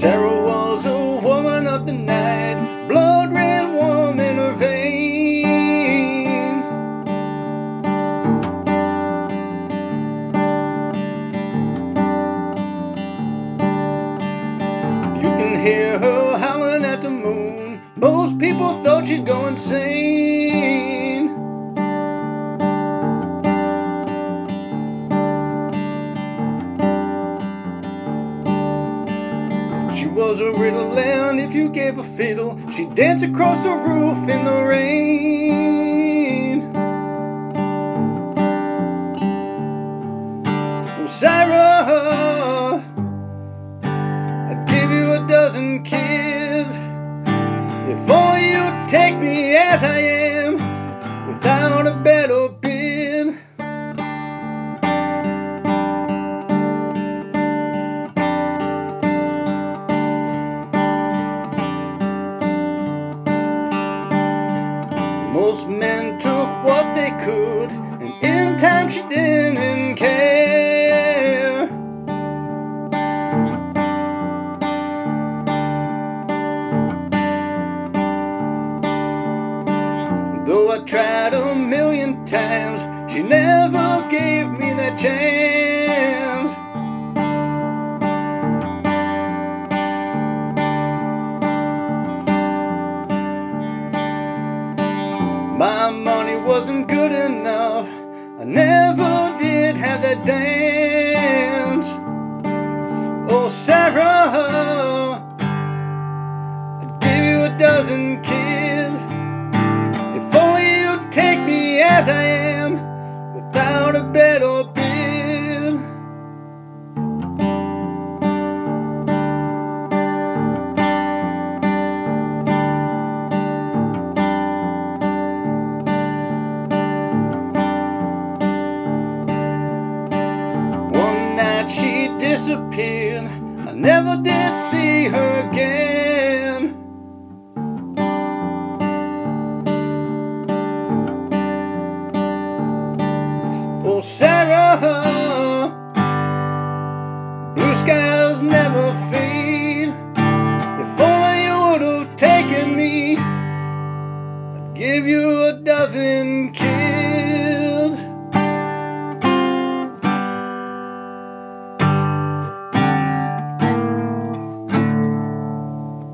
Sarah was a woman of the night, blood ran warm in her veins. You can hear her howling at the moon. Most people thought she'd go insane. Was a riddle, and if you gave a fiddle, she'd dance across the roof in the rain. Oh, Sarah, I'd give you a dozen kids if only you'd take me as I am Most men took what they could, and in time she didn't care. Though I tried a million times, she never gave me that chance. My money wasn't good enough. I never did have that dance. Oh, Sarah, I'd give you a dozen kids if only you'd take me as I am disappeared. I never did see her again. Oh, Sarah, blue skies never fade. If only you would have taken me, I'd give you a dozen kids.